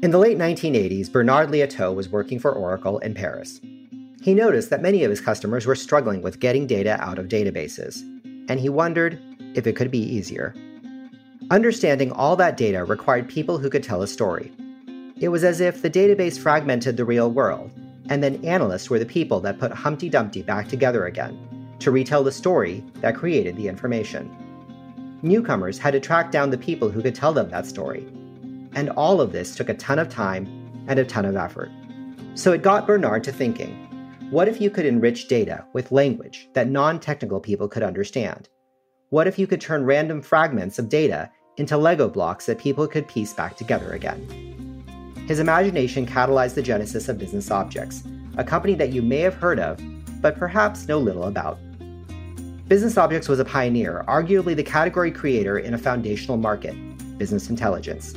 In the late 1980s, Bernard Liautaud was working for Oracle in Paris. He noticed that many of his customers were struggling with getting data out of databases, and he wondered if it could be easier. Understanding all that data required people who could tell a story. It was as if the database fragmented the real world, and then analysts were the people that put Humpty Dumpty back together again to retell the story that created the information. Newcomers had to track down the people who could tell them that story. And all of this took a ton of time and a ton of effort. So it got Bernard to thinking what if you could enrich data with language that non technical people could understand? What if you could turn random fragments of data into Lego blocks that people could piece back together again? His imagination catalyzed the genesis of Business Objects, a company that you may have heard of, but perhaps know little about. Business Objects was a pioneer, arguably the category creator in a foundational market, business intelligence.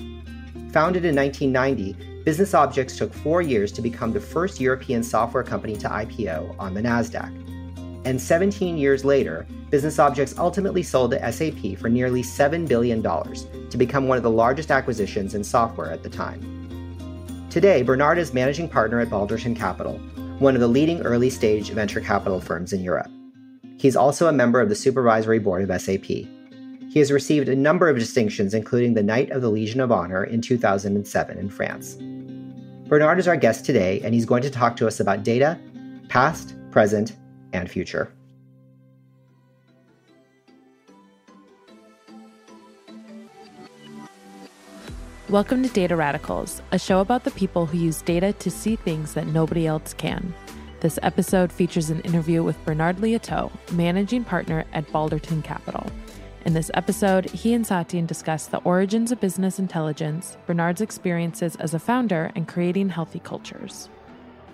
Founded in 1990, Business Objects took four years to become the first European software company to IPO on the NASDAQ. And 17 years later, Business Objects ultimately sold to SAP for nearly $7 billion to become one of the largest acquisitions in software at the time. Today, Bernard is managing partner at Balderton Capital, one of the leading early stage venture capital firms in Europe. He's also a member of the supervisory board of SAP. He has received a number of distinctions, including the Knight of the Legion of Honor in 2007 in France. Bernard is our guest today, and he's going to talk to us about data, past, present, and future. Welcome to Data Radicals, a show about the people who use data to see things that nobody else can. This episode features an interview with Bernard Liautaud, managing partner at Balderton Capital. In this episode, he and Satyen discuss the origins of business intelligence, Bernard's experiences as a founder, and creating healthy cultures.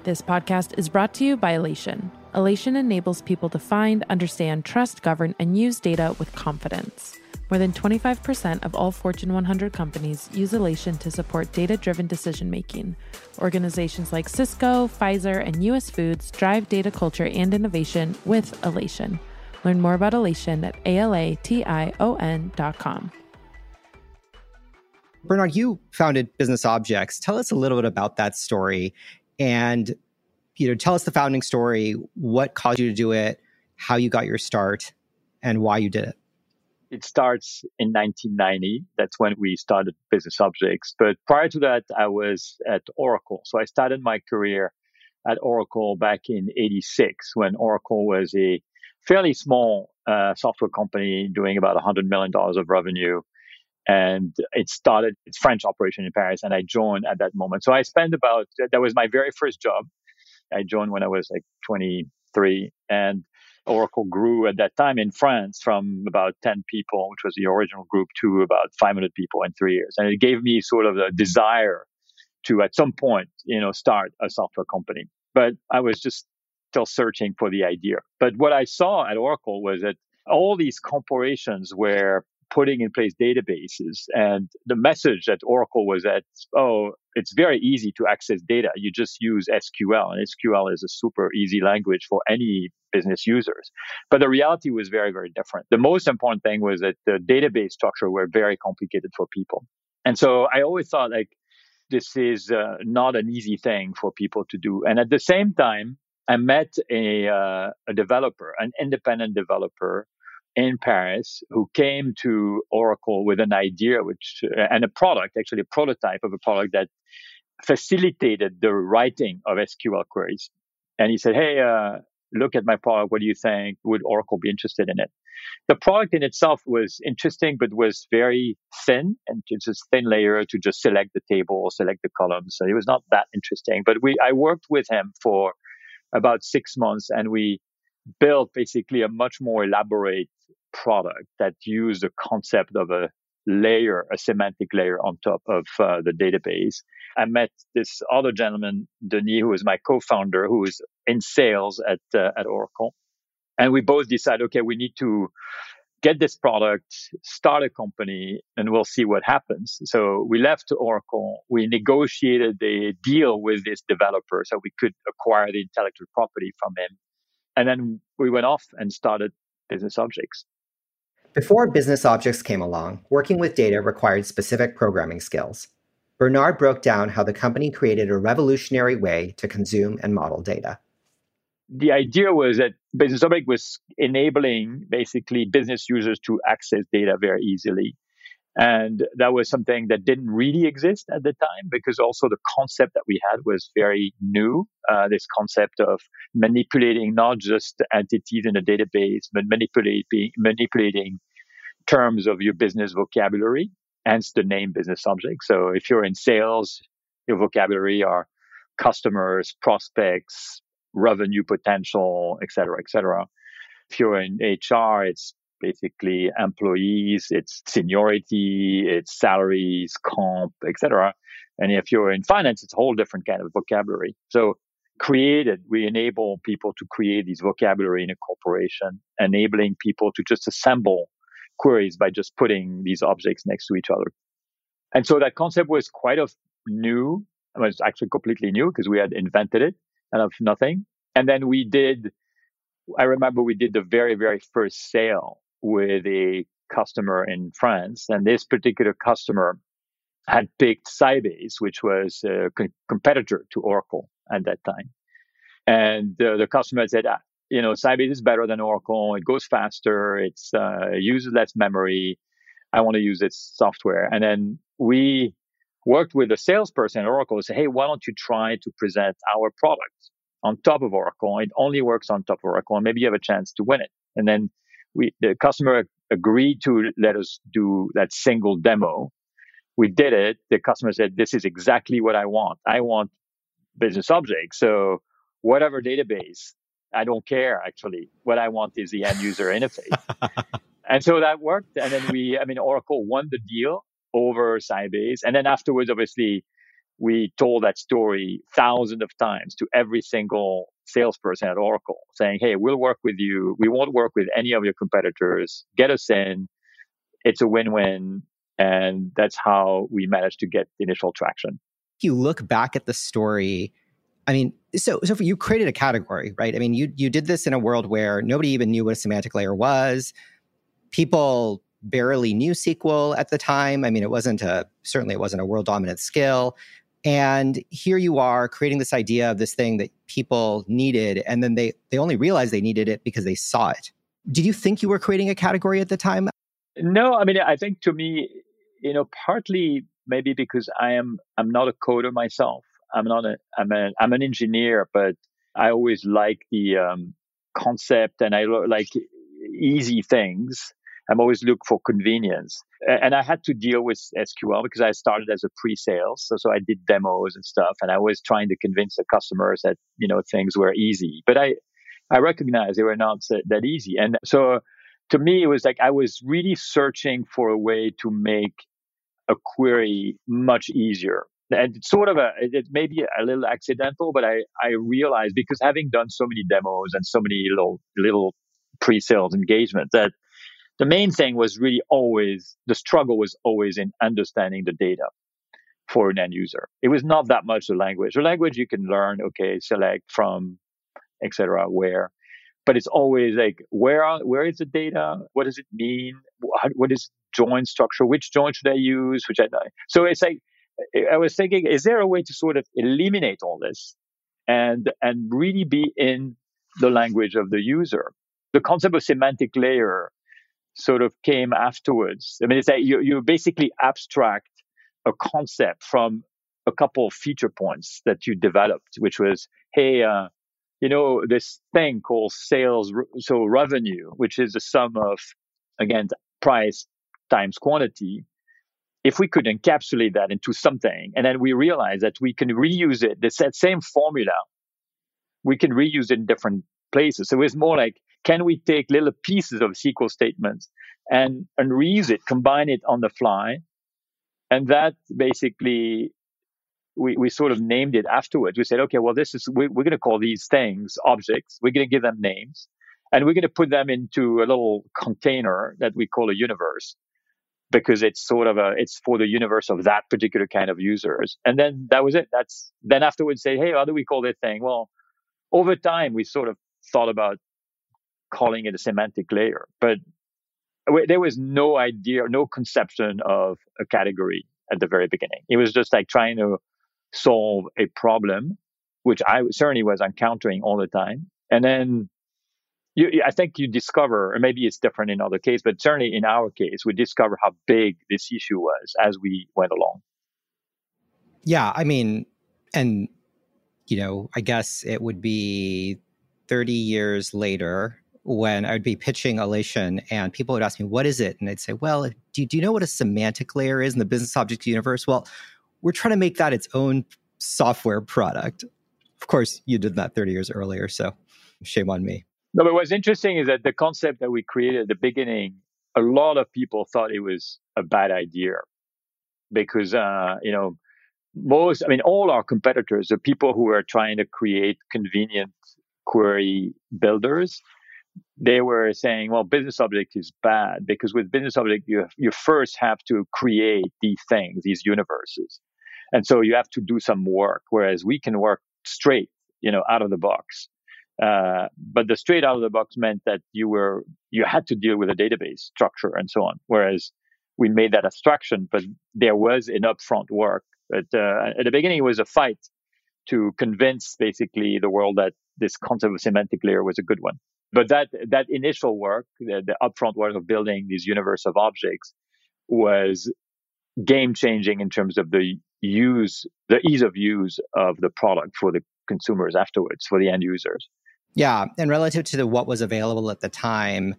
This podcast is brought to you by Alation. Alation enables people to find, understand, trust, govern, and use data with confidence. More than 25% of all Fortune 100 companies use Alation to support data driven decision making. Organizations like Cisco, Pfizer, and US Foods drive data culture and innovation with Alation. Learn more about Alation at alation.com. Bernard, you founded Business Objects. Tell us a little bit about that story and you know, tell us the founding story, what caused you to do it, how you got your start, and why you did it. It starts in 1990. That's when we started Business Objects. But prior to that, I was at Oracle. So I started my career at Oracle back in 86 when Oracle was a fairly small uh, software company doing about $100 million of revenue. And it started its French operation in Paris, and I joined at that moment. So I spent about, that was my very first job. I joined when I was like 23. And Oracle grew at that time in France from about 10 people, which was the original group, to about 500 people in three years. And it gave me sort of a desire to, at some point, you know, start a software company. But I was just still searching for the idea. But what I saw at Oracle was that all these corporations were putting in place databases. And the message at Oracle was that, oh, it's very easy to access data. You just use SQL, and SQL is a super easy language for any business users. But the reality was very, very different. The most important thing was that the database structure were very complicated for people. And so I always thought like this is uh, not an easy thing for people to do. And at the same time, I met a, uh, a developer, an independent developer in Paris who came to Oracle with an idea, which and a product, actually a prototype of a product that facilitated the writing of SQL queries. And he said, "Hey, uh, look at my product. What do you think? Would Oracle be interested in it?" The product in itself was interesting, but was very thin and just a thin layer to just select the table, or select the columns. So it was not that interesting. But we, I worked with him for about six months, and we built basically a much more elaborate product that used the concept of a layer, a semantic layer on top of uh, the database. I met this other gentleman, Denis, who is my co-founder, who is in sales at uh, at Oracle, and we both decided, okay, we need to get this product, start a company, and we'll see what happens. So we left Oracle. We negotiated a deal with this developer so we could acquire the intellectual property from him, and then we went off and started Business Objects. Before business objects came along, working with data required specific programming skills. Bernard broke down how the company created a revolutionary way to consume and model data. The idea was that Business Object was enabling basically business users to access data very easily. And that was something that didn't really exist at the time because also the concept that we had was very new. Uh, this concept of manipulating not just entities in a database, but manipulating, manipulating terms of your business vocabulary, hence the name business object. So if you're in sales, your vocabulary are customers, prospects, revenue potential, et cetera, et cetera. If you're in HR, it's basically employees, it's seniority, it's salaries, comp, etc. And if you're in finance, it's a whole different kind of vocabulary. So created, we enable people to create these vocabulary in a corporation, enabling people to just assemble queries by just putting these objects next to each other. And so that concept was quite of new. It was actually completely new because we had invented it out of nothing. And then we did I remember we did the very, very first sale with a customer in France, and this particular customer had picked Sybase, which was a co- competitor to Oracle at that time. And uh, the customer said, ah, you know, Sybase is better than Oracle. It goes faster. It's uh, uses less memory. I want to use its software. And then we worked with a salesperson at Oracle and said, hey, why don't you try to present our product on top of Oracle? It only works on top of Oracle, and maybe you have a chance to win it. And then we the customer agreed to let us do that single demo. We did it. The customer said, "This is exactly what I want. I want business objects. So whatever database, I don't care actually. What I want is the end user interface." and so that worked. And then we, I mean, Oracle won the deal over Sybase. And then afterwards, obviously, we told that story thousands of times to every single salesperson at Oracle saying, Hey, we'll work with you. We won't work with any of your competitors. Get us in. It's a win win. And that's how we managed to get initial traction. You look back at the story. I mean, so so you created a category, right? I mean, you you did this in a world where nobody even knew what a semantic layer was. People barely knew SQL at the time. I mean, it wasn't a certainly it wasn't a world dominant skill. And here you are creating this idea of this thing that people needed, and then they they only realized they needed it because they saw it. Did you think you were creating a category at the time? No, I mean I think to me, you know, partly maybe because I am I'm not a coder myself. I'm not a I'm a I'm an engineer, but I always like the um, concept and I like easy things. I'm always look for convenience. And I had to deal with SQL because I started as a pre-sales. So, so I did demos and stuff and I was trying to convince the customers that, you know, things were easy, but I, I recognized they were not that easy. And so to me, it was like I was really searching for a way to make a query much easier. And it's sort of a, it may be a little accidental, but I, I realized because having done so many demos and so many little, little pre-sales engagements that the main thing was really always the struggle was always in understanding the data for an end user. It was not that much the language. The language you can learn, okay, select from, etc. Where, but it's always like where are, where is the data? What does it mean? What, is join structure? Which join should I use? Which I so it's like I was thinking, is there a way to sort of eliminate all this and and really be in the language of the user? The concept of semantic layer sort of came afterwards. I mean, it's that you, you basically abstract a concept from a couple of feature points that you developed, which was, hey, uh, you know, this thing called sales, so revenue, which is the sum of, again, price times quantity. If we could encapsulate that into something, and then we realize that we can reuse it, that same formula, we can reuse it in different places. So it's more like can we take little pieces of SQL statements and, and reuse it, combine it on the fly? And that basically, we, we sort of named it afterwards. We said, okay, well, this is, we, we're going to call these things objects. We're going to give them names and we're going to put them into a little container that we call a universe because it's sort of a it's for the universe of that particular kind of users and then that was it that's then afterwards say hey how do we call this thing well over time we sort of thought about calling it a semantic layer. But there was no idea, no conception of a category at the very beginning. It was just like trying to solve a problem, which I certainly was encountering all the time. And then you, I think you discover, or maybe it's different in other cases, but certainly in our case, we discovered how big this issue was as we went along. Yeah, I mean, and you know, I guess it would be 30 years later when I would be pitching Alation and people would ask me, what is it? And I'd say, well, do you, do you know what a semantic layer is in the business object universe? Well, we're trying to make that its own software product. Of course, you did that 30 years earlier. So shame on me. No, but what's interesting is that the concept that we created at the beginning, a lot of people thought it was a bad idea because, uh, you know, most, I mean, all our competitors, the people who are trying to create convenient query builders, they were saying, well, business object is bad because with business object, you, you first have to create these things, these universes. And so you have to do some work, whereas we can work straight, you know, out of the box. Uh, but the straight out of the box meant that you were, you had to deal with a database structure and so on. Whereas we made that abstraction, but there was an upfront work. But uh, at the beginning, it was a fight to convince basically the world that this concept of semantic layer was a good one. But that that initial work, the, the upfront work of building this universe of objects, was game changing in terms of the use, the ease of use of the product for the consumers afterwards, for the end users. Yeah, and relative to the, what was available at the time,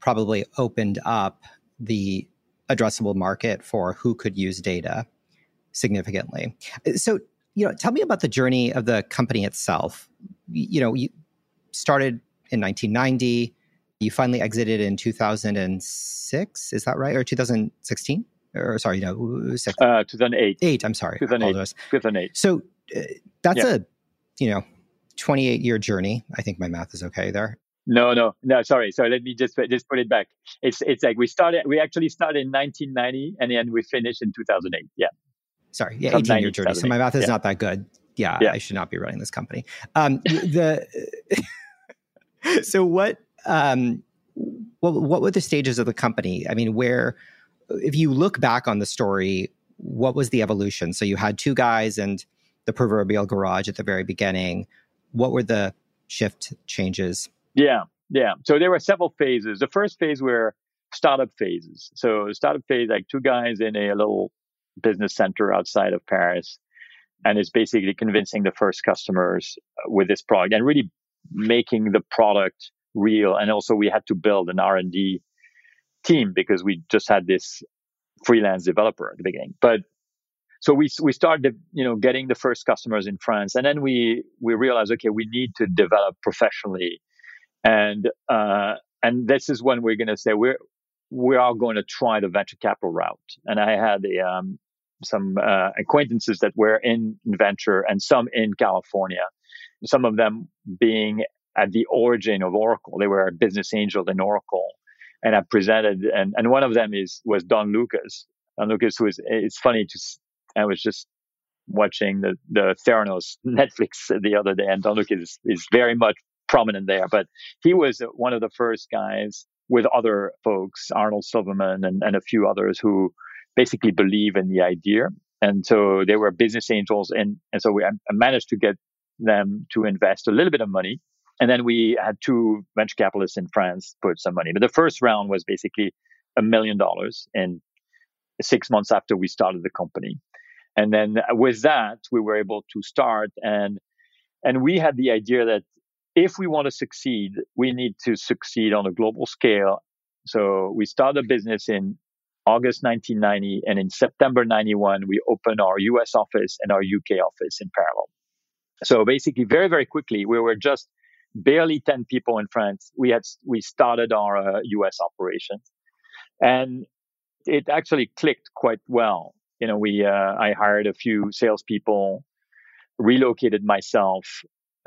probably opened up the addressable market for who could use data significantly. So, you know, tell me about the journey of the company itself. You know, you started in 1990. You finally exited in 2006. Is that right? Or 2016? Or sorry, no, uh, 2008. Eight. I'm sorry. 2008. 2008. So uh, that's yeah. a, you know, 28 year journey. I think my math is okay there. No, no, no. Sorry, sorry. Let me just just put it back. It's it's like we started. We actually started in 1990, and then we finished in 2008. Yeah. Sorry. Yeah, 18 year journey. So my math is yeah. not that good. Yeah, yeah, I should not be running this company. Um, the so what um, what what were the stages of the company? I mean, where if you look back on the story, what was the evolution? So you had two guys and the proverbial garage at the very beginning. What were the shift changes? Yeah, yeah. So there were several phases. The first phase were startup phases. So startup phase, like two guys in a little business center outside of Paris, and it's basically convincing the first customers with this product and really making the product real. And also we had to build an R and D team because we just had this freelance developer at the beginning. But so we we started you know getting the first customers in France, and then we we realized okay we need to develop professionally, and uh, and this is when we're going to say we're we are going to try the venture capital route. And I had a, um, some uh, acquaintances that were in venture and some in California, some of them being at the origin of Oracle. They were a business angel in Oracle. And I presented, and, and one of them is was Don Lucas. Don Lucas, who is, it's funny to, I was just watching the, the Theranos Netflix the other day, and Don Lucas is, is very much prominent there. But he was one of the first guys with other folks, Arnold Silverman and, and a few others who basically believe in the idea. And so they were business angels. And, and so we, I managed to get them to invest a little bit of money. And then we had two venture capitalists in France put some money. But the first round was basically a million dollars in six months after we started the company. And then with that, we were able to start and and we had the idea that if we want to succeed, we need to succeed on a global scale. So we started a business in August 1990, and in September 91, we opened our US office and our UK office in parallel. So basically, very, very quickly, we were just barely 10 people in France. We had, we started our uh, US operations and it actually clicked quite well. You know, we, uh, I hired a few salespeople, relocated myself,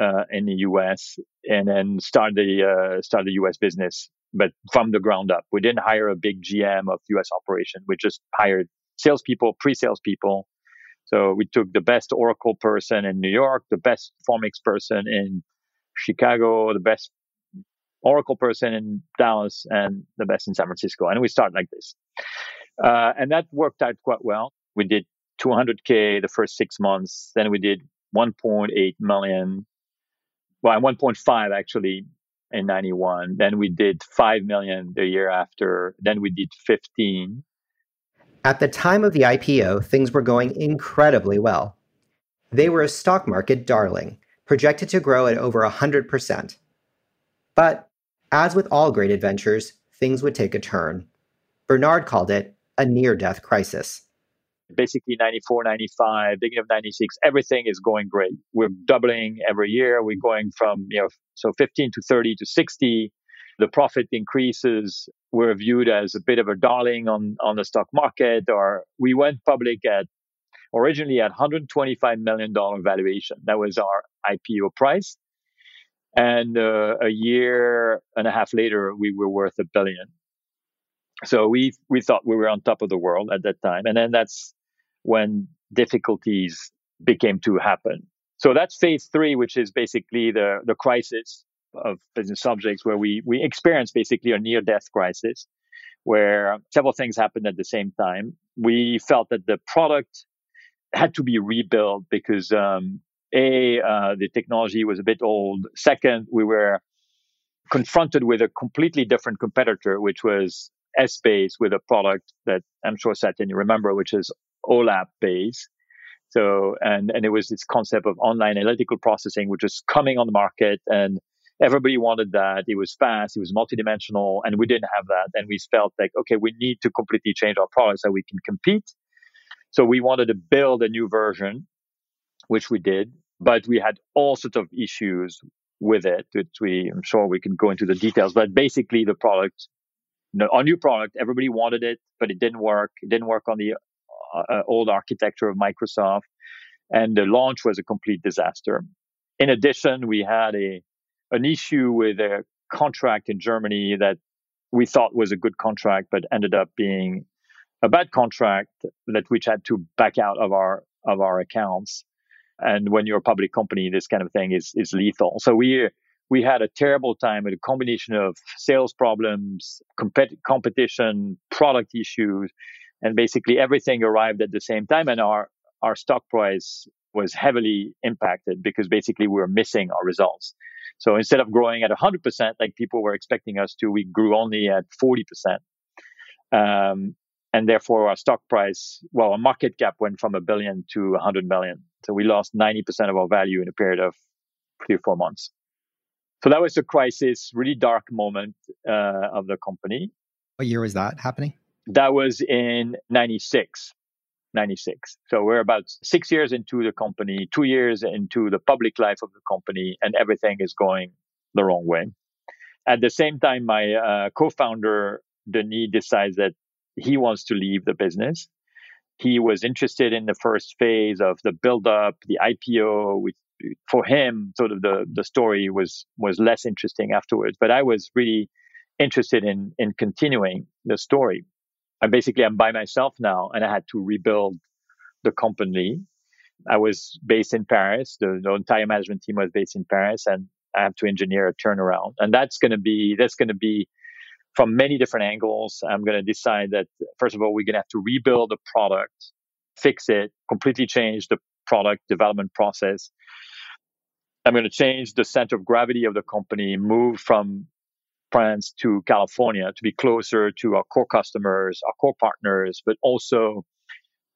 uh, in the US and then started the, uh, started the US business, but from the ground up. We didn't hire a big GM of US operation. We just hired salespeople, pre-sales people, so we took the best Oracle person in New York, the best Informix person in Chicago, the best Oracle person in Dallas, and the best in San Francisco. And we started like this. Uh, and that worked out quite well. We did 200K the first six months. Then we did 1.8 million. Well, 1.5 actually in 91. Then we did 5 million the year after. Then we did 15. At the time of the IPO, things were going incredibly well. They were a stock market darling, projected to grow at over 100%. But as with all great adventures, things would take a turn. Bernard called it a near death crisis basically 94, 95, beginning of 96, everything is going great. We're doubling every year. We're going from, you know, so 15 to 30 to 60. The profit increases. We're viewed as a bit of a darling on, on the stock market, or we went public at originally at $125 million valuation. That was our IPO price. And uh, a year and a half later, we were worth a billion. So we we thought we were on top of the world at that time, and then that's when difficulties became to happen. So that's phase three, which is basically the, the crisis of business objects where we, we experience basically a near death crisis where several things happened at the same time. We felt that the product had to be rebuilt because, um, A, uh, the technology was a bit old. Second, we were confronted with a completely different competitor, which was Essbase with a product that I'm sure Satyen you remember, which is OLAP base. So, and, and it was this concept of online analytical processing, which was coming on the market and everybody wanted that. It was fast. It was multidimensional and we didn't have that. And we felt like, okay, we need to completely change our product so we can compete. So we wanted to build a new version, which we did, but we had all sorts of issues with it, which we, I'm sure we can go into the details, but basically the product, our new product, everybody wanted it, but it didn't work. It didn't work on the uh, uh, old architecture of Microsoft, and the launch was a complete disaster. In addition, we had a an issue with a contract in Germany that we thought was a good contract, but ended up being a bad contract that which had to back out of our of our accounts. And when you're a public company, this kind of thing is is lethal. So we we had a terrible time with a combination of sales problems, compet- competition, product issues, and basically everything arrived at the same time and our our stock price was heavily impacted because basically we were missing our results. So instead of growing at 100% like people were expecting us to we grew only at 40% um, and therefore our stock price well our market cap went from a billion to 100 million. So we lost 90% of our value in a period of three or four months. So that was a crisis really dark moment uh, of the company. What year was that happening? That was in 96. 96. So we're about six years into the company, two years into the public life of the company, and everything is going the wrong way. At the same time, my uh, co founder, Denis, decides that he wants to leave the business. He was interested in the first phase of the build up, the IPO, which for him, sort of the, the story was, was less interesting afterwards. But I was really interested in, in continuing the story. And basically I'm by myself now and I had to rebuild the company. I was based in Paris. The, the entire management team was based in Paris and I have to engineer a turnaround. And that's going to be, that's going to be from many different angles. I'm going to decide that first of all, we're going to have to rebuild the product, fix it, completely change the product development process. I'm going to change the center of gravity of the company, move from France to California to be closer to our core customers, our core partners, but also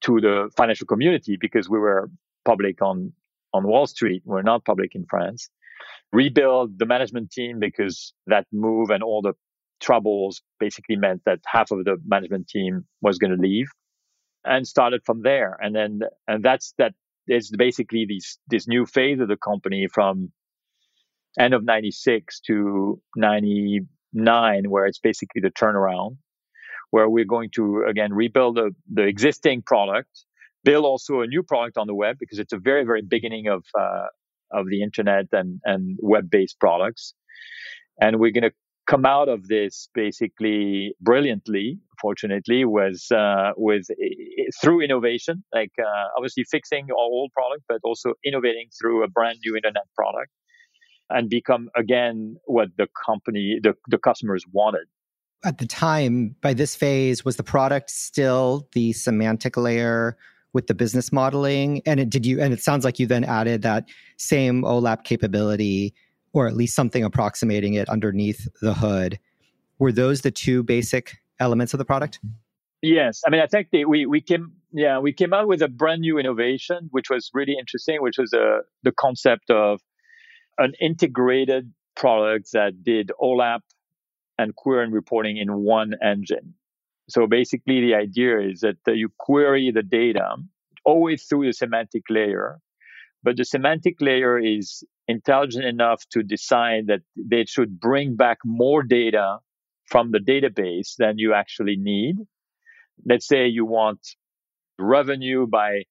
to the financial community because we were public on, on Wall Street. We're not public in France. Rebuild the management team because that move and all the troubles basically meant that half of the management team was going to leave and started from there. And then, and that's that is basically this, this new phase of the company from end of 96 to 99, where it's basically the turnaround, where we're going to again rebuild the, the existing product, build also a new product on the web because it's a very, very beginning of, uh, of the internet and, and web based products. And we're going to come out of this basically brilliantly fortunately was uh, with through innovation like uh, obviously fixing our old product but also innovating through a brand new internet product and become again what the company, the, the customers wanted. At the time, by this phase, was the product still the semantic layer with the business modeling? And it, did you? And it sounds like you then added that same OLAP capability, or at least something approximating it underneath the hood. Were those the two basic elements of the product? Yes, I mean I think they, we we came yeah we came out with a brand new innovation which was really interesting, which was uh, the concept of an integrated product that did OLAP and query and reporting in one engine. So basically, the idea is that you query the data always through the semantic layer, but the semantic layer is intelligent enough to decide that they should bring back more data from the database than you actually need. Let's say you want revenue by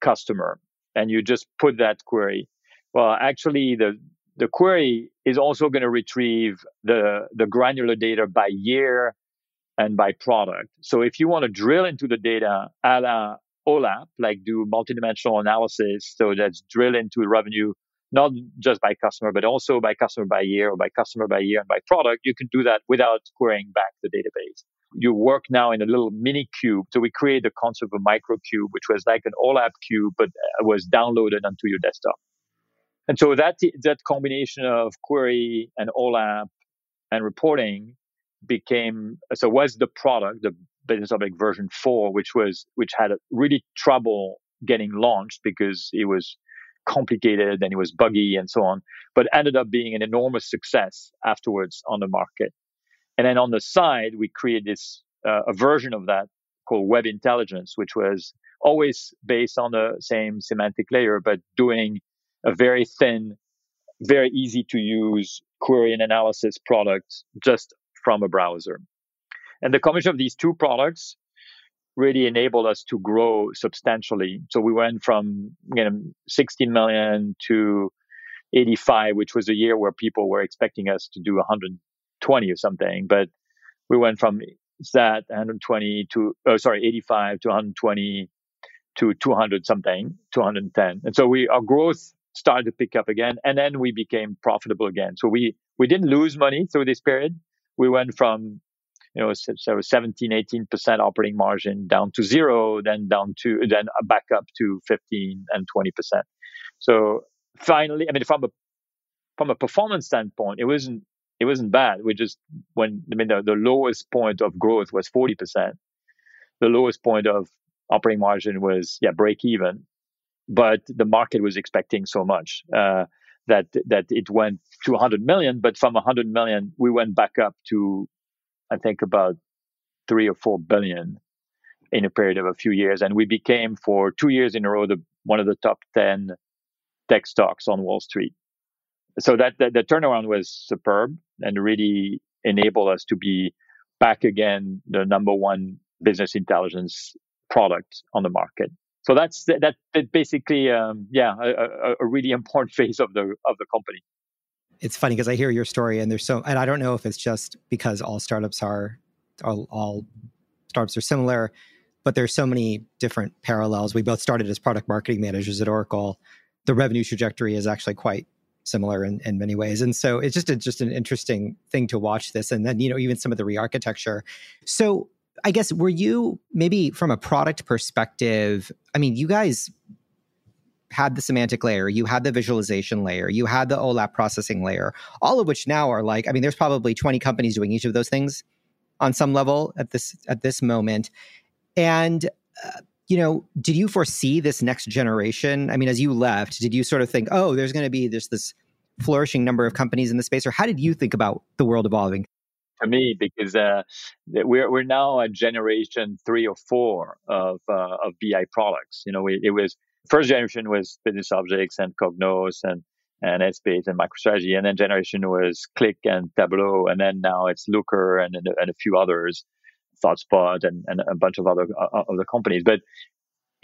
customer and you just put that query. Well, actually, the, the query is also going to retrieve the, the granular data by year and by product. So if you want to drill into the data a la OLAP, like do multidimensional analysis, so that's drill into revenue, not just by customer, but also by customer by year or by customer by year and by product, you can do that without querying back the database. You work now in a little mini cube. So we create the concept of a micro cube, which was like an OLAP cube, but uh, was downloaded onto your desktop. And so that, that combination of query and OLAP and reporting became so was the product, the business object version four, which was which had really trouble getting launched because it was complicated and it was buggy and so on, but ended up being an enormous success afterwards on the market. And then on the side, we created this uh, a version of that called Web Intelligence, which was always based on the same semantic layer, but doing a very thin, very easy to use query and analysis product just from a browser. And the combination of these two products really enabled us to grow substantially. So we went from you know 16 million to 85, which was a year where people were expecting us to do 120 or something. But we went from that 120 to oh sorry 85 to 120 to 200 something 210 and so we our growth started to pick up again and then we became profitable again. So we we didn't lose money through this period. We went from you know so 17 18% operating margin down to zero then down to then back up to 15 and 20% so finally i mean from a from a performance standpoint it wasn't it wasn't bad. We just when i mean the, the lowest point of growth was 40% the lowest point of operating margin was yeah break even but the market was expecting so much uh, that that it went to 100 million but from 100 million we went back up to i think about 3 or 4 billion in a period of a few years. And we became for 2 years in a row the, one of the top 10 tech stocks on wall street. So that, that the turnaround was superb and really enabled us to be back again the number one business intelligence product on the market so that's that, that basically um, yeah a, a, really important phase of the of the company. It's funny because i hear your story and there's so and i don't know if it's just because all startups are all, all startups are similar but there's so many different parallels. We both started as product marketing managers at oracle. The revenue trajectory is actually quite similar in, in many ways. And so it's just a, just an interesting thing to watch this and then you know even some of the re-architecture. So I guess were you maybe from a product perspective? I mean, you guys had the semantic layer, you had the visualization layer, you had the OLAP processing layer, all of which now are like, I mean, there's probably 20 companies doing each of those things on some level at this at this moment. And uh, you know, did you foresee this next generation? I mean, as you left, did you sort of think, oh, there's going to be this this flourishing number of companies in the space, or how did you think about the world evolving? For me because uh, we're we're now at generation three or four of uh, of BI products. You know, it, it, was first generation was business objects and Cognos and and Essbase and MicroStrategy, and then generation was Qlik and Tableau, and then now it's Looker and and, and a few others, ThoughtSpot and, and a bunch of other uh, other companies. But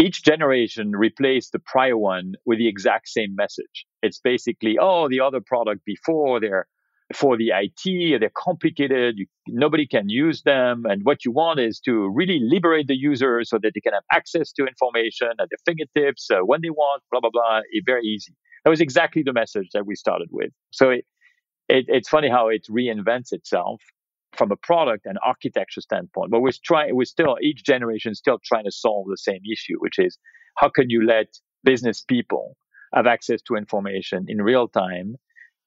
each generation replaced the prior one with the exact same message. It's basically, oh, the other product before they're for the IT. They're complicated. You, nobody can use them. And what you want is to really liberate the user so that they can have access to information at their fingertips uh, when they want, blah, blah, blah. It, very easy. That was exactly the message that we started with. So it, it, it's funny how it reinvents itself. from a product and architecture standpoint. But we're trying, we're still, each generation is still trying to solve the same issue, which is how can you let business people have access to information in real time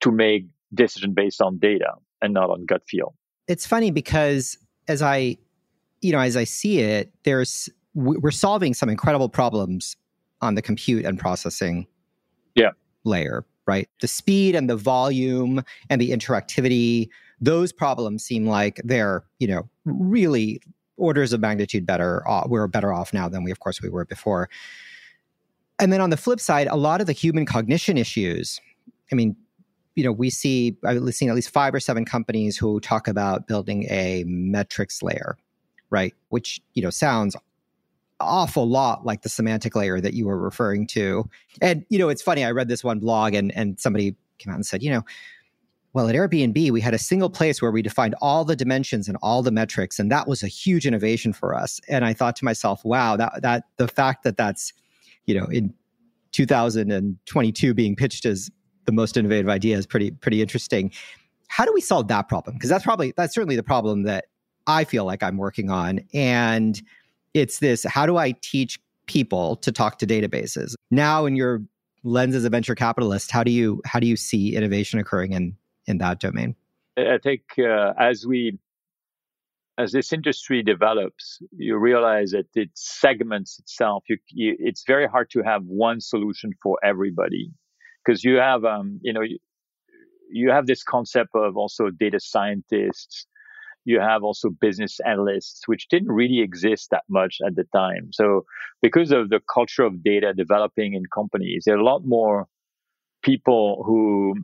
to make decision based on data and not on gut feel. It's funny because as I, you know, as I see it, there's we're solving some incredible problems on the compute and processing yeah. layer, right? The speed and the volume and the interactivity, those problems seem like they're, you know, really orders of magnitude better. Off. we're better off now than we, of course, we were before. And then on the flip side, a lot of the human cognition issues, I mean, you know, we see I've seen at least five or seven companies who talk about building a metrics layer, right? Which you know sounds awful lot like the semantic layer that you were referring to. And you know, it's funny. I read this one blog, and and somebody came out and said, you know, well, at Airbnb, we had a single place where we defined all the dimensions and all the metrics, and that was a huge innovation for us. And I thought to myself, wow, that that the fact that that's you know in 2022 being pitched as the most innovative idea is pretty pretty interesting. How do we solve that problem? Because that's probably that's certainly the problem that I feel like I'm working on, and it's this: how do I teach people to talk to databases now? In your lens as a venture capitalist, how do you how do you see innovation occurring in in that domain? I think uh, as we as this industry develops, you realize that it segments itself. You, you, it's very hard to have one solution for everybody because you have, um, you know, you, you have this concept of also data scientists. You have also business analysts, which didn't really exist that much at the time. So because of the culture of data developing in companies, there are a lot more people who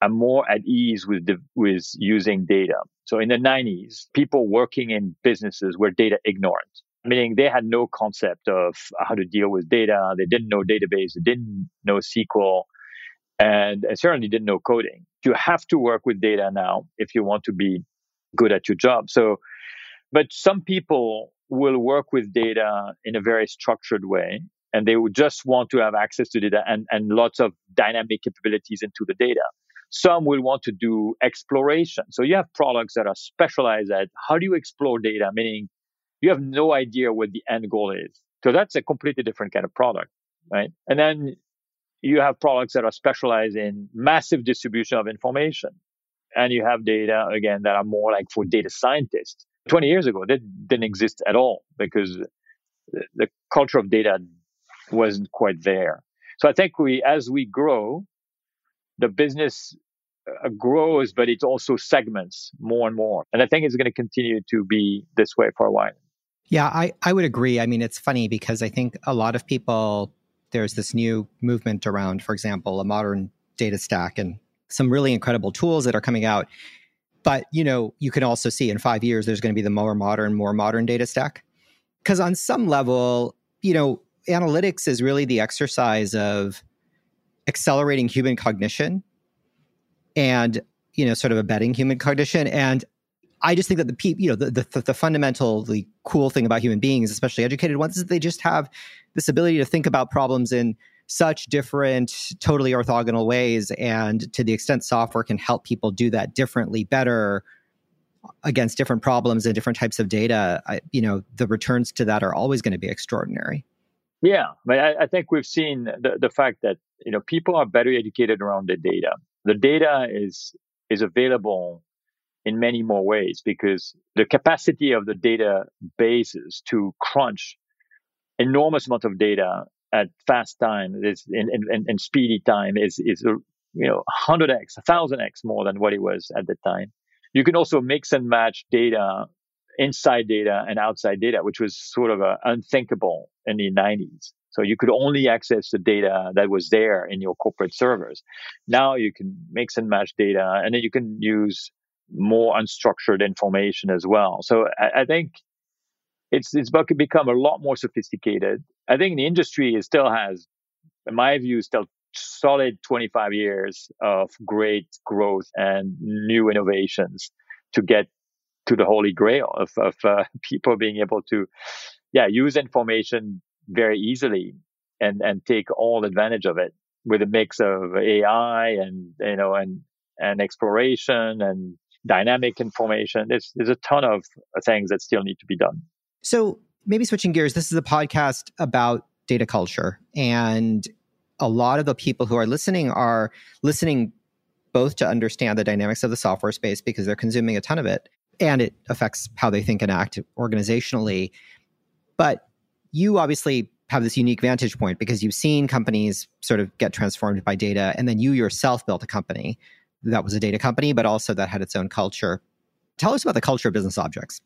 are more at ease with the, with using data. So in the 90s, people working in businesses were data ignorant, meaning they had no concept of how to deal with data. They didn't know database, they didn't know SQL, and I certainly didn't know coding. You have to work with data now if you want to be good at your job. So, but some people will work with data in a very structured way and they would just want to have access to data and, and lots of dynamic capabilities into the data. Some will want to do exploration. So you have products that are specialized at how do you explore data, meaning you have no idea what the end goal is. So that's a completely different kind of product, right? And then you have products that are specialized in massive distribution of information. And you have data, again, that are more like for data scientists. 20 years ago, that didn't exist at all because the culture of data wasn't quite there. So I think we, as we grow, the business uh, grows, but it also segments more and more. And I think it's going to continue to be this way for a while. Yeah, I, I would agree. I mean, it's funny because I think a lot of people, there's this new movement around, for example, a modern data stack and some really incredible tools that are coming out. But, you know, you can also see in five years, there's going to be the more modern, more modern data stack. Because on some level, you know, analytics is really the exercise of accelerating human cognition and you know sort of abetting human cognition and i just think that the people you know the, the, the fundamentally cool thing about human beings especially educated ones is that they just have this ability to think about problems in such different totally orthogonal ways and to the extent software can help people do that differently better against different problems and different types of data I, you know the returns to that are always going to be extraordinary yeah, I, I think we've seen the, the fact that you know people are better educated around the data. The data is is available in many more ways because the capacity of the data bases to crunch enormous amount of data at fast time is in, in, in speedy time is is you know 100x 1000x more than what it was at the time you can also mix and match data inside data and outside data, which was sort of a unthinkable in the 90s. So you could only access the data that was there in your corporate servers. Now you can mix and match data and then you can use more unstructured information as well. So I, I think it's, it's become a lot more sophisticated. I think the industry still has, in my view, still solid 25 years of great growth and new innovations to get to the holy grail of, of uh, people being able to, yeah, use information very easily and, and take all advantage of it with a mix of AI and, you know, and, and exploration and dynamic information. There's there's a ton of things that still need to be done. So maybe switching gears, this is a podcast about data culture. And a lot of the people who are listening are listening both to understand the dynamics of the software space because they're consuming a ton of it and it affects how they think and act organizationally. But you obviously have this unique vantage point because you've seen companies sort of get transformed by data and then you yourself built a company that was a data company but also that had its own culture. Tell us about the culture of business objects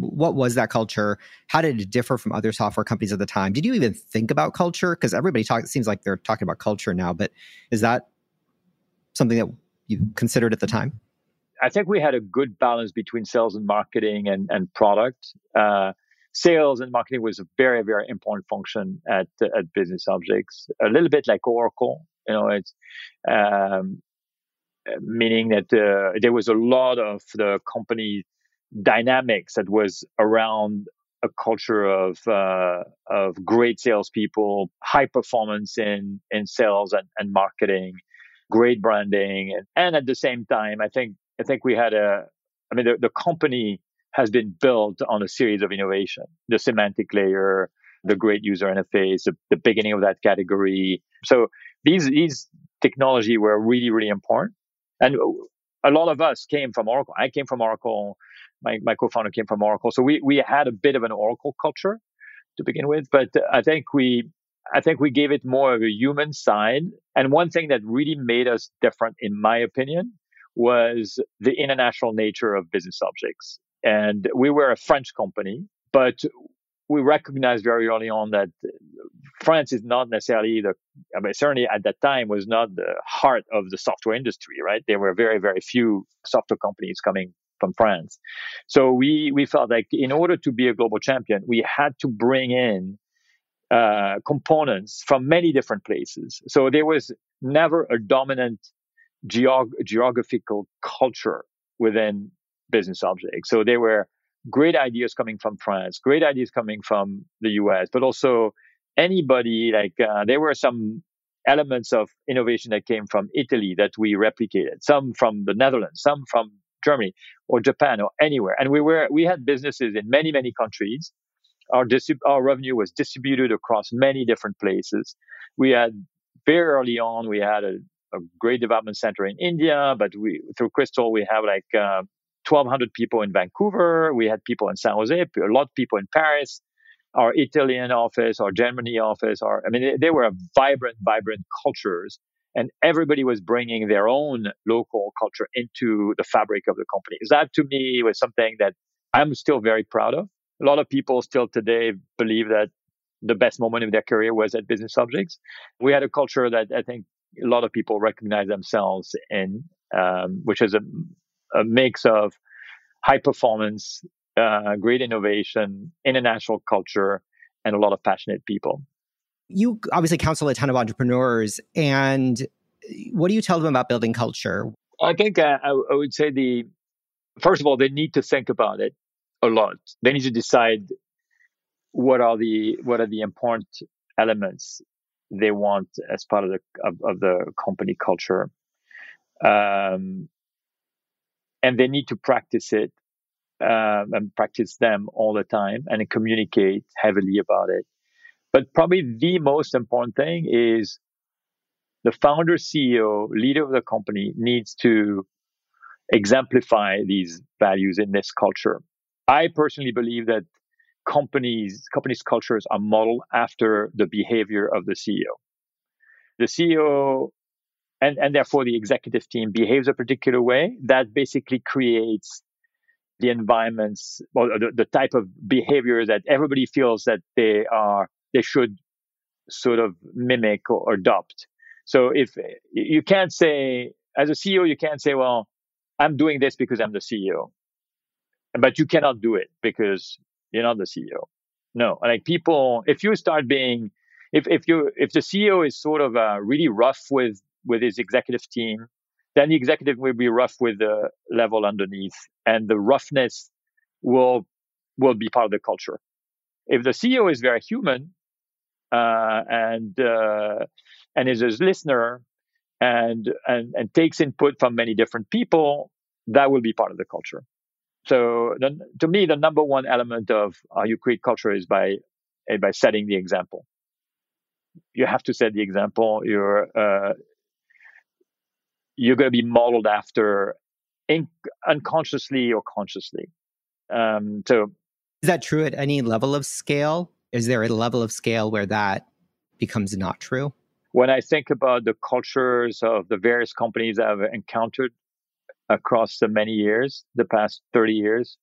what was that culture? How did it differ from other software companies at the time? Did you even think about culture? Because everybody talks, it seems like they're talking about culture now, but is that something that you considered at the time? I think we had a good balance between sales and marketing and, and product. Uh, sales and marketing was a very, very important function at, at Business Objects, a little bit like Oracle. You know, it's, um, meaning that uh, there was a lot of the company dynamics that was around a culture of uh, of great salespeople, high performance in in sales and, and marketing, great branding, and, and at the same time, I think I think we had a. I mean, the, the company has been built on a series of innovation. The semantic layer, the great user interface, the, the beginning of that category. So these these technology were really really important, and a lot of us came from Oracle. I came from Oracle my, my co-founder came from Oracle. So we, we had a bit of an Oracle culture to begin with, but I think we, I think we gave it more of a human side. And one thing that really made us different, in my opinion, was the international nature of business objects. And we were a French company, but we recognized very early on that France is not necessarily the, I mean, certainly at that time was not the heart of the software industry, right? There were very, very few software companies coming from France. So we we felt like in order to be a global champion, we had to bring in uh, components from many different places. So there was never a dominant geog- geographical culture within business objects. So there were great ideas coming from France, great ideas coming from the US, but also anybody like uh, there were some elements of innovation that came from Italy that we replicated, some from the Netherlands, some from Germany or Japan or anywhere. And we were we had businesses in many many countries. Our distrib- our revenue was distributed across many different places. We had very early on we had a, a great development center in India, but we through Crystal we have like uh, 1,200 people in Vancouver. We had people in San Jose, a lot of people in Paris. Our Italian office, our Germany office, our I mean, they, they were vibrant, vibrant cultures and everybody was bringing their own local culture into the fabric of the company. That to me was something that I'm still very proud of. A lot of people still today believe that the best moment of their career was at Business Objects. We had a culture that I think a lot of people recognize themselves in, um, which is a, a, mix of high performance, uh, great innovation, international culture, and a lot of passionate people you obviously counsel a ton of entrepreneurs and what do you tell them about building culture? I think uh, I, I, would say the first of all they need to think about it a lot. They need to decide what are the what are the important elements they want as part of the of, of the company culture. Um, and they need to practice it um, and practice them all the time and communicate heavily about it but probably the most important thing is the founder, CEO, leader of the company needs to exemplify these values in this culture. I personally believe that companies companies cultures are modeled after the behavior of the CEO. The CEO and, and therefore the executive team behaves a particular way that basically creates the environments or the, the type of behavior that everybody feels that they are they should sort of mimic or adopt. So if you can't say, as a CEO, you can't say, well, I'm doing this because I'm the CEO, but you cannot do it because you're not the CEO. No, like people, if you start being, if, if you, if the CEO is sort of uh, really rough with, with his executive team, then the executive will be rough with the level underneath and the roughness will, will be part of the culture. If the CEO is very human, uh, and uh, and is a listener and, and and takes input from many different people, that will be part of the culture. So the, to me, the number one element of how you create culture is by eh, by setting the example. You have to set the example. You're uh, you're going to be modeled after, in, unconsciously or consciously. Um, so, is that true at any level of scale? Is there a level of scale where that becomes not true? When I think about the cultures of the various companies I've encountered across the many years, the past 30 years.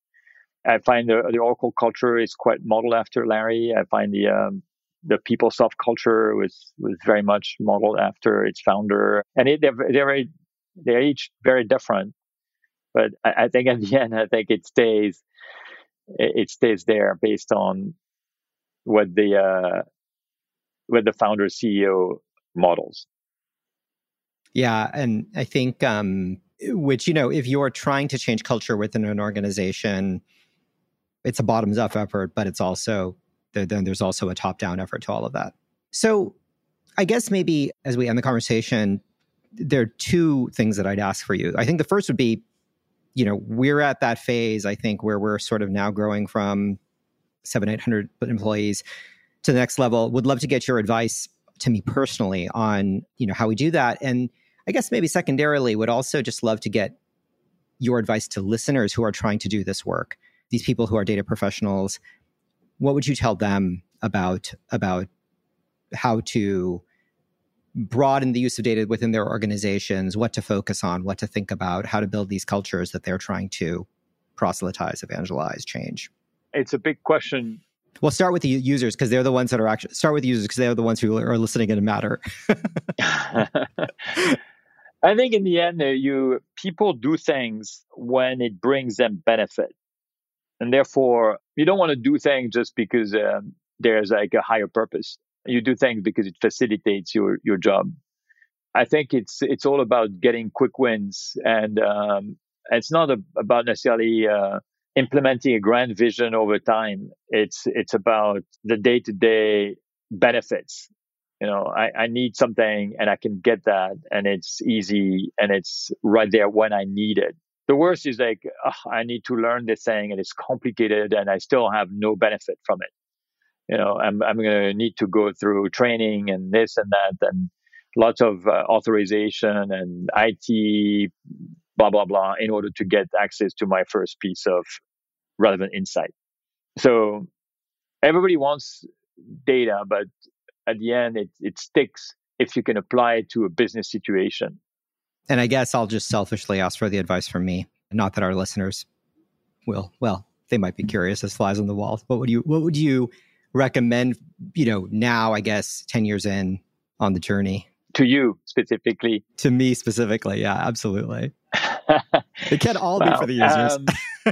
I find the, the Oracle culture is quite modeled after Larry. I find the um, the PeopleSoft culture was was very much modeled after its founder, and it, they're they're very, they're each very different. But I, I, think at the end, I think it stays it stays there based on what the uh, what the founder CEO models. Yeah, and I think um, which you know if you're trying to change culture within an organization it's a bottoms up effort but it's also then there's also a top down effort to all of that so i guess maybe as we end the conversation there are two things that i'd ask for you i think the first would be you know we're at that phase i think where we're sort of now growing from seven eight hundred employees to the next level would love to get your advice to me personally on you know how we do that and I guess maybe secondarily, would also just love to get your advice to listeners who are trying to do this work. These people who are data professionals, what would you tell them about about how to broaden the use of data within their organizations, what to focus on, what to think about, how to build these cultures that they're trying to proselytize, evangelize, change? It's a big question We'll start with the users because they're the ones that are actually start with users because they're the ones who are listening and matter. I think in the end, uh, you people do things when it brings them benefit, and therefore you don't want to do things just because um, there's like a higher purpose. You do things because it facilitates your your job. I think it's it's all about getting quick wins, and um, it's not a, about necessarily uh, implementing a grand vision over time. It's it's about the day to day benefits you know I, I need something and i can get that and it's easy and it's right there when i need it the worst is like ugh, i need to learn this thing and it's complicated and i still have no benefit from it you know i'm, I'm going to need to go through training and this and that and lots of uh, authorization and it blah blah blah in order to get access to my first piece of relevant insight so everybody wants data but at the end it, it sticks if you can apply it to a business situation. And I guess I'll just selfishly ask for the advice from me. Not that our listeners will, well, they might be curious as flies on the wall. What would you what would you recommend, you know, now I guess 10 years in on the journey? To you specifically. To me specifically, yeah, absolutely. it can all well, be for the users um,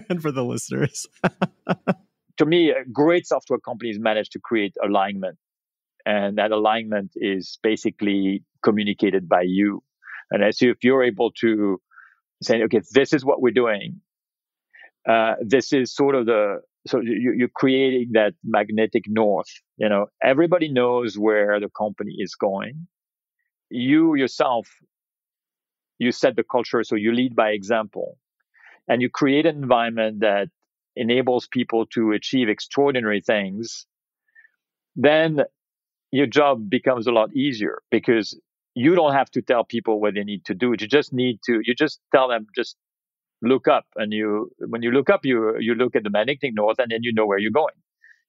and for the listeners. to me, great software companies manage to create alignment and that alignment is basically communicated by you. And as if you're able to say, okay, this is what we're doing. Uh, this is sort of the so you, you're creating that magnetic north. You know, everybody knows where the company is going. You yourself, you set the culture, so you lead by example, and you create an environment that enables people to achieve extraordinary things. Then your job becomes a lot easier because you don't have to tell people what they need to do. You just need to, you just tell them, just look up. And you, when you look up, you, you look at the magnetic north and then you know where you're going.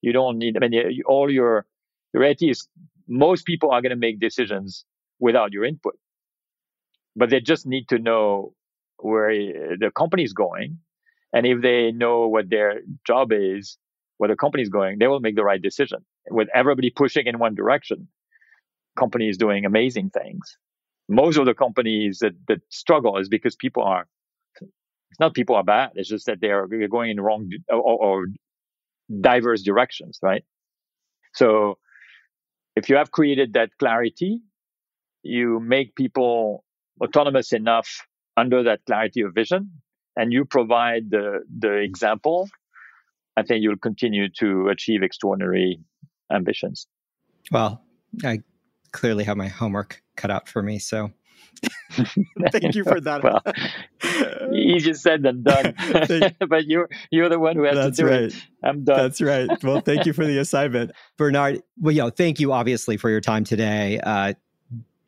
You don't need, I mean, all your, your reality is most people are going to make decisions without your input, but they just need to know where the company is going. And if they know what their job is, where the company is going, they will make the right decision with everybody pushing in one direction, companies doing amazing things. Most of the companies that, that struggle is because people are, it's not people are bad. It's just that they are going in wrong or, or diverse directions, right? So if you have created that clarity, you make people autonomous enough under that clarity of vision and you provide the, the example, I think you'll continue to achieve extraordinary ambitions. Well, I clearly have my homework cut out for me. So thank you for that. well, Easier said than done. but you're you're the one who has That's to do right. it. I'm done. That's right. Well, thank you for the assignment, Bernard. Well, you know, thank you obviously for your time today. Uh,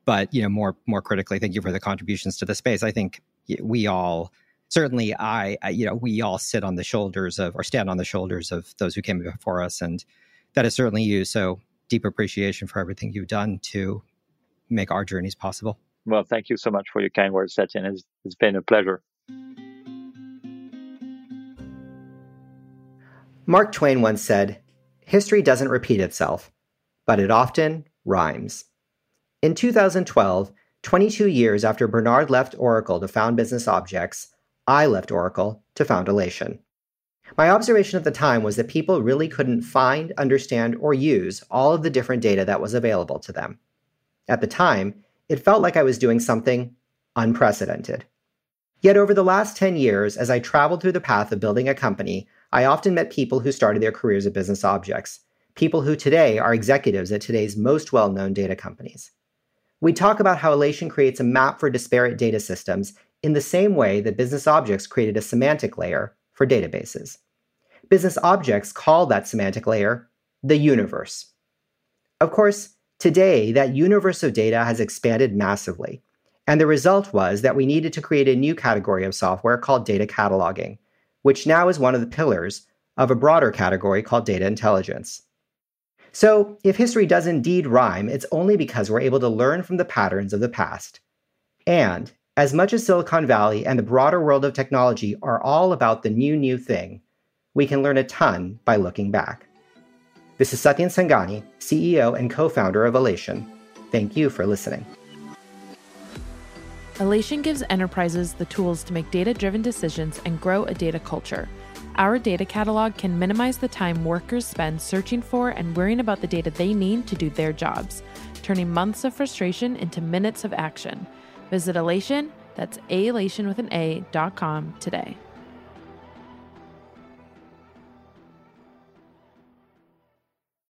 but you know, more more critically, thank you for the contributions to the space. I think we all certainly I, I, you know we all sit on the shoulders of or stand on the shoulders of those who came before us and that is certainly you. So deep appreciation for everything you've done to make our journeys possible. Well thank you so much for your kind words Satyen it's, it's been a pleasure. Mark Twain once said history doesn't repeat itself but it often rhymes in 2012 22 years after Bernard left Oracle to found Business Objects, I left Oracle to found Alation. My observation at the time was that people really couldn't find, understand, or use all of the different data that was available to them. At the time, it felt like I was doing something unprecedented. Yet over the last 10 years, as I traveled through the path of building a company, I often met people who started their careers at business objects, people who today are executives at today's most well known data companies. We talk about how Alation creates a map for disparate data systems in the same way that business objects created a semantic layer for databases. Business objects call that semantic layer the universe. Of course, today that universe of data has expanded massively, and the result was that we needed to create a new category of software called data cataloging, which now is one of the pillars of a broader category called data intelligence. So, if history does indeed rhyme, it's only because we're able to learn from the patterns of the past. And as much as Silicon Valley and the broader world of technology are all about the new, new thing, we can learn a ton by looking back. This is Satyen Sangani, CEO and co founder of Alation. Thank you for listening. Alation gives enterprises the tools to make data driven decisions and grow a data culture. Our data catalog can minimize the time workers spend searching for and worrying about the data they need to do their jobs, turning months of frustration into minutes of action. Visit Alation, that's alation with an A, dot com today.